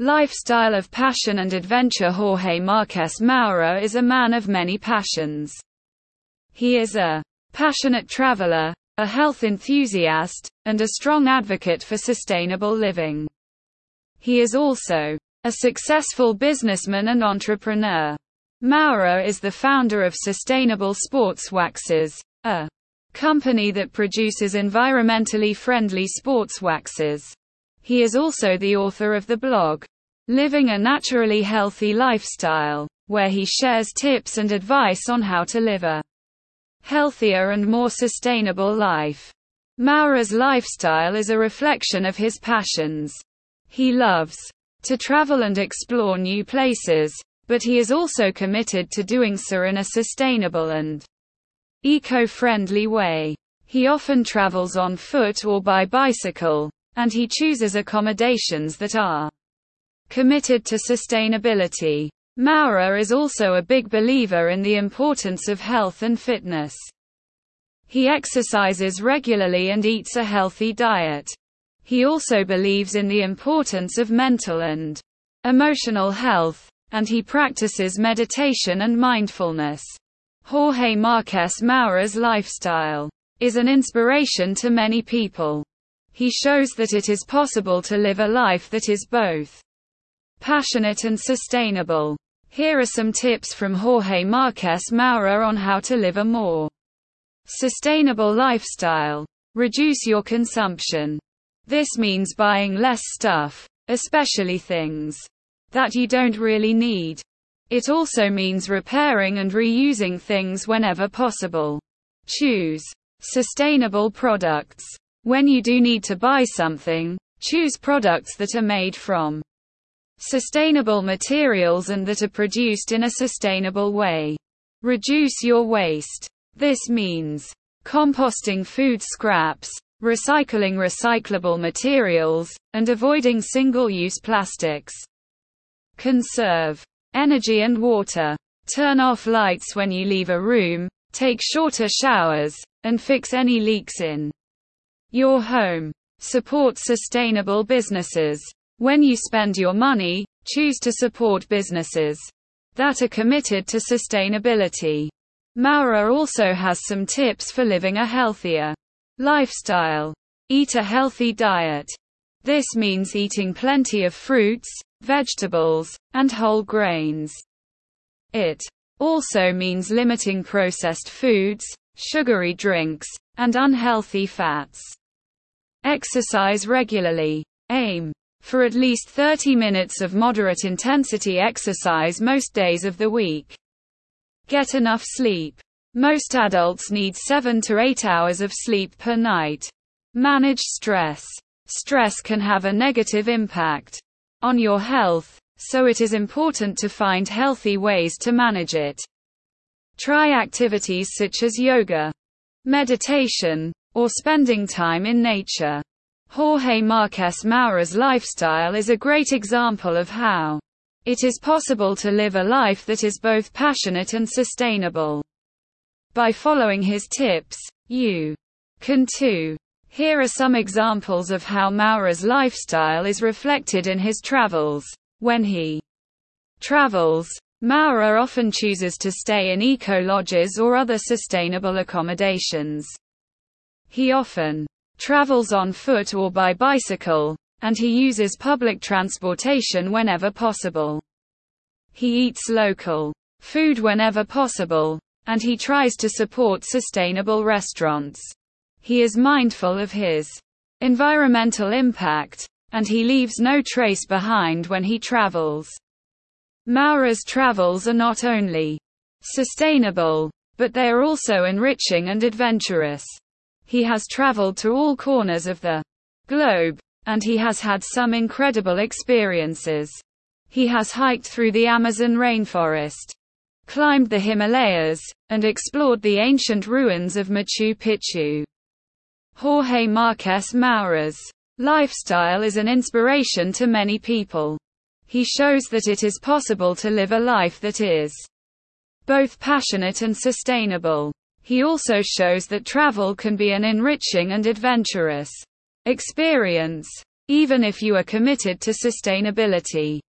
Lifestyle of passion and adventure Jorge Marques Moura is a man of many passions. He is a passionate traveler, a health enthusiast, and a strong advocate for sustainable living. He is also a successful businessman and entrepreneur. Moura is the founder of Sustainable Sports Waxes, a company that produces environmentally friendly sports waxes. He is also the author of the blog, Living a Naturally Healthy Lifestyle, where he shares tips and advice on how to live a healthier and more sustainable life. Moura's lifestyle is a reflection of his passions. He loves to travel and explore new places, but he is also committed to doing so in a sustainable and eco-friendly way. He often travels on foot or by bicycle, and he chooses accommodations that are committed to sustainability. Moura is also a big believer in the importance of health and fitness. He exercises regularly and eats a healthy diet. He also believes in the importance of mental and emotional health, and he practices meditation and mindfulness. Jorge Marques Moura's lifestyle is an inspiration to many people. He shows that it is possible to live a life that is both passionate and sustainable. Here are some tips from Jorge Marques Moura on how to live a more sustainable lifestyle. Reduce your consumption. This means buying less stuff, especially things that you don't really need. It also means repairing and reusing things whenever possible. Choose sustainable products. When you do need to buy something, choose products that are made from sustainable materials and that are produced in a sustainable way. Reduce your waste. This means composting food scraps, recycling recyclable materials, and avoiding single-use plastics. Conserve energy and water. Turn off lights when you leave a room, take shorter showers, and fix any leaks in your home. Support sustainable businesses. When you spend your money, choose to support businesses that are committed to sustainability. Moura also has some tips for living a healthier lifestyle. Eat a healthy diet. This means eating plenty of fruits, vegetables, and whole grains. It also means limiting processed foods, sugary drinks, and unhealthy fats. Exercise regularly. Aim for at least 30 minutes of moderate intensity exercise most days of the week. Get enough sleep. Most adults need 7 to 8 hours of sleep per night. Manage stress. Stress can have a negative impact on your health, so it is important to find healthy ways to manage it. Try activities such as yoga, meditation, or spending time in nature. Jorge Marques Moura's lifestyle is a great example of how it is possible to live a life that is both passionate and sustainable. By following his tips, you can too. Here are some examples of how Moura's lifestyle is reflected in his travels. When he travels, Moura often chooses to stay in eco-lodges or other sustainable accommodations. He often travels on foot or by bicycle, and he uses public transportation whenever possible. He eats local food whenever possible, and he tries to support sustainable restaurants. He is mindful of his environmental impact, and he leaves no trace behind when he travels. Moura's travels are not only sustainable, but they are also enriching and adventurous. He has traveled to all corners of the globe, and he has had some incredible experiences. He has hiked through the Amazon rainforest, climbed the Himalayas, and explored the ancient ruins of Machu Picchu. Jorge Marques Moura's lifestyle is an inspiration to many people. He shows that it is possible to live a life that is both passionate and sustainable. He also shows that travel can be an enriching and adventurous experience. Even if you are committed to sustainability,